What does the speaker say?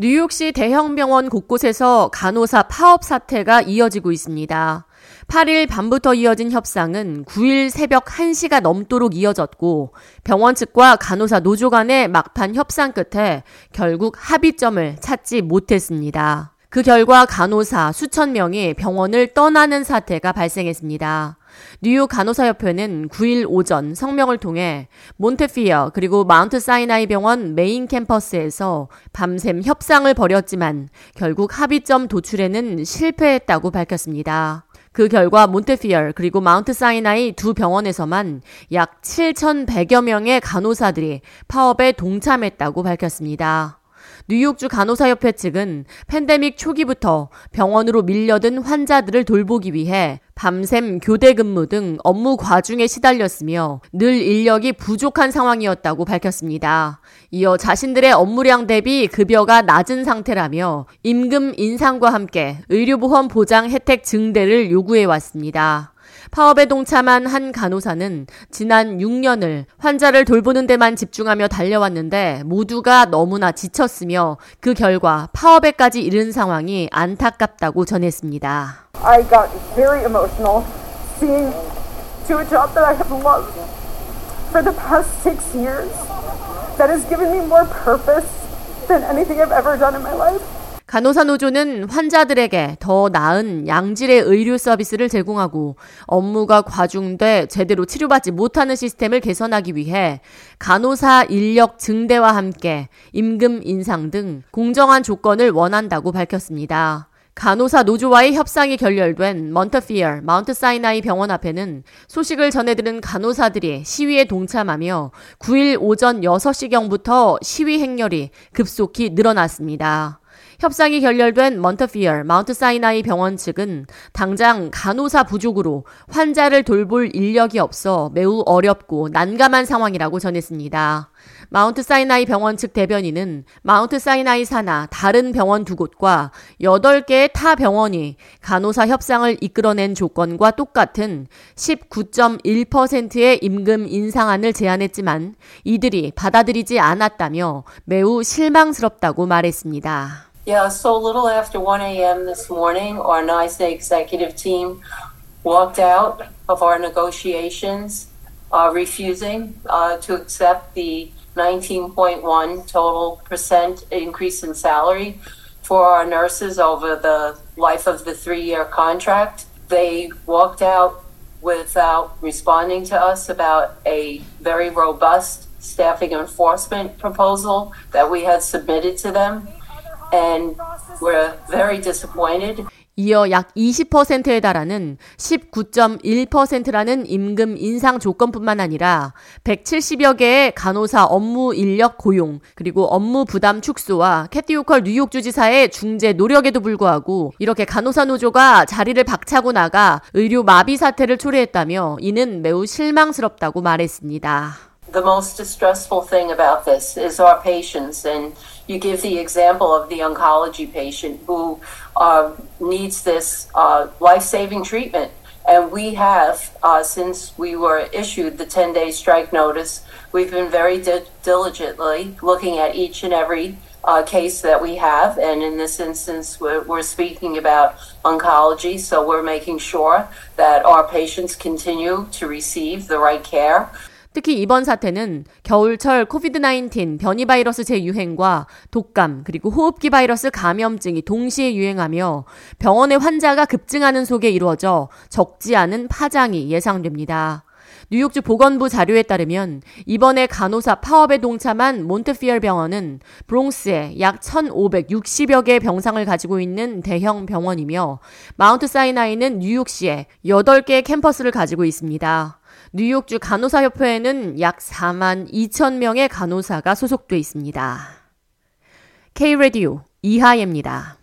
뉴욕시 대형 병원 곳곳에서 간호사 파업 사태가 이어지고 있습니다. 8일 밤부터 이어진 협상은 9일 새벽 1시가 넘도록 이어졌고 병원 측과 간호사 노조 간의 막판 협상 끝에 결국 합의점을 찾지 못했습니다. 그 결과 간호사 수천 명이 병원을 떠나는 사태가 발생했습니다. 뉴욕 간호사협회는 9일 오전 성명을 통해 Montefiore 그리고 Mount Sinai 병원 메인 캠퍼스에서 밤샘 협상을 벌였지만 결국 합의점 도출에는 실패했다고 밝혔습니다. 그 결과 Montefiore 그리고 Mount Sinai 두 병원에서만 약 7,100여 명의 간호사들이 파업에 동참했다고 밝혔습니다. 뉴욕주 간호사협회 측은 팬데믹 초기부터 병원으로 밀려든 환자들을 돌보기 위해 밤샘 교대 근무 등 업무 과중에 시달렸으며 늘 인력이 부족한 상황이었다고 밝혔습니다. 이어 자신들의 업무량 대비 급여가 낮은 상태라며 임금 인상과 함께 의료보험 보장 혜택 증대를 요구해 왔습니다. 파업에 동참한 한 간호사는 지난 6년을 환자를 돌보는 데만 집중하며 달려왔는데 모두가 너무나 지쳤으며 그 결과 파업에까지 이른 상황이 안타깝다고 전했습니다. I got very emotional seeing to a job that I have loved for the past six years that has given me more purpose than anything I've ever done in my life. 간호사 노조는 환자들에게 더 나은 양질의 의료 서비스를 제공하고 업무가 과중돼 제대로 치료받지 못하는 시스템을 개선하기 위해 간호사 인력 증대와 함께 임금 인상 등 공정한 조건을 원한다고 밝혔습니다. 간호사 노조와의 협상이 결렬된 먼터피어 마운트 사이나이 병원 앞에는 소식을 전해들은 간호사들이 시위에 동참하며 9일 오전 6시경부터 시위 행렬이 급속히 늘어났습니다. 협상이 결렬된 Montefiore Mount Sinai 병원 측은 당장 간호사 부족으로 환자를 돌볼 인력이 없어 매우 어렵고 난감한 상황이라고 전했습니다. Mount Sinai 병원 측 대변인은 Mount Sinai 산하 다른 병원 두 곳과 8개의 타 병원이 간호사 협상을 이끌어낸 조건과 똑같은 19.1%의 임금 인상안을 제안했지만 이들이 받아들이지 않았다며 매우 실망스럽다고 말했습니다. Yeah, so a little after 1 a.m. this morning, our NICE executive team walked out of our negotiations, uh, refusing uh, to accept the 19.1 total percent increase in salary for our nurses over the life of the three year contract. They walked out without responding to us about a very robust staffing enforcement proposal that we had submitted to them. And we're very disappointed. 이어 약 20%에 달하는 19.1%라는 임금 인상 조건뿐만 아니라 170여 개의 간호사 업무 인력 고용 그리고 업무 부담 축소와 캐티 오컬 뉴욕 주지사의 중재 노력에도 불구하고 이렇게 간호사 노조가 자리를 박차고 나가 의료 마비 사태를 초래했다며 이는 매우 실망스럽다고 말했습니다. The most distressful thing about this is our patients, and you give the example of the oncology patient who uh, needs this uh, life saving treatment. And we have, uh, since we were issued the 10 day strike notice, we've been very di- diligently looking at each and every uh, case that we have. And in this instance, we're, we're, speaking about oncology. So we're making sure that our patients continue to receive the right care. 특히 이번 사태는 겨울철 코비드-19 변이 바이러스 재유행과 독감 그리고 호흡기 바이러스 감염증이 동시에 유행하며 병원의 환자가 급증하는 속에 이루어져 적지 않은 파장이 예상됩니다. 뉴욕주 보건부 자료에 따르면 이번에 간호사 파업에 동참한 몬테피얼 병원은 브롱스에 약 1,560여 개의 병상을 가지고 있는 대형 병원이며 마운트 사이나이는 뉴욕시에 8개의 캠퍼스를 가지고 있습니다. 뉴욕주 간호사협회에는 약 4만 2천 명의 간호사가 소속돼 있습니다. K-Radio 이하예입니다.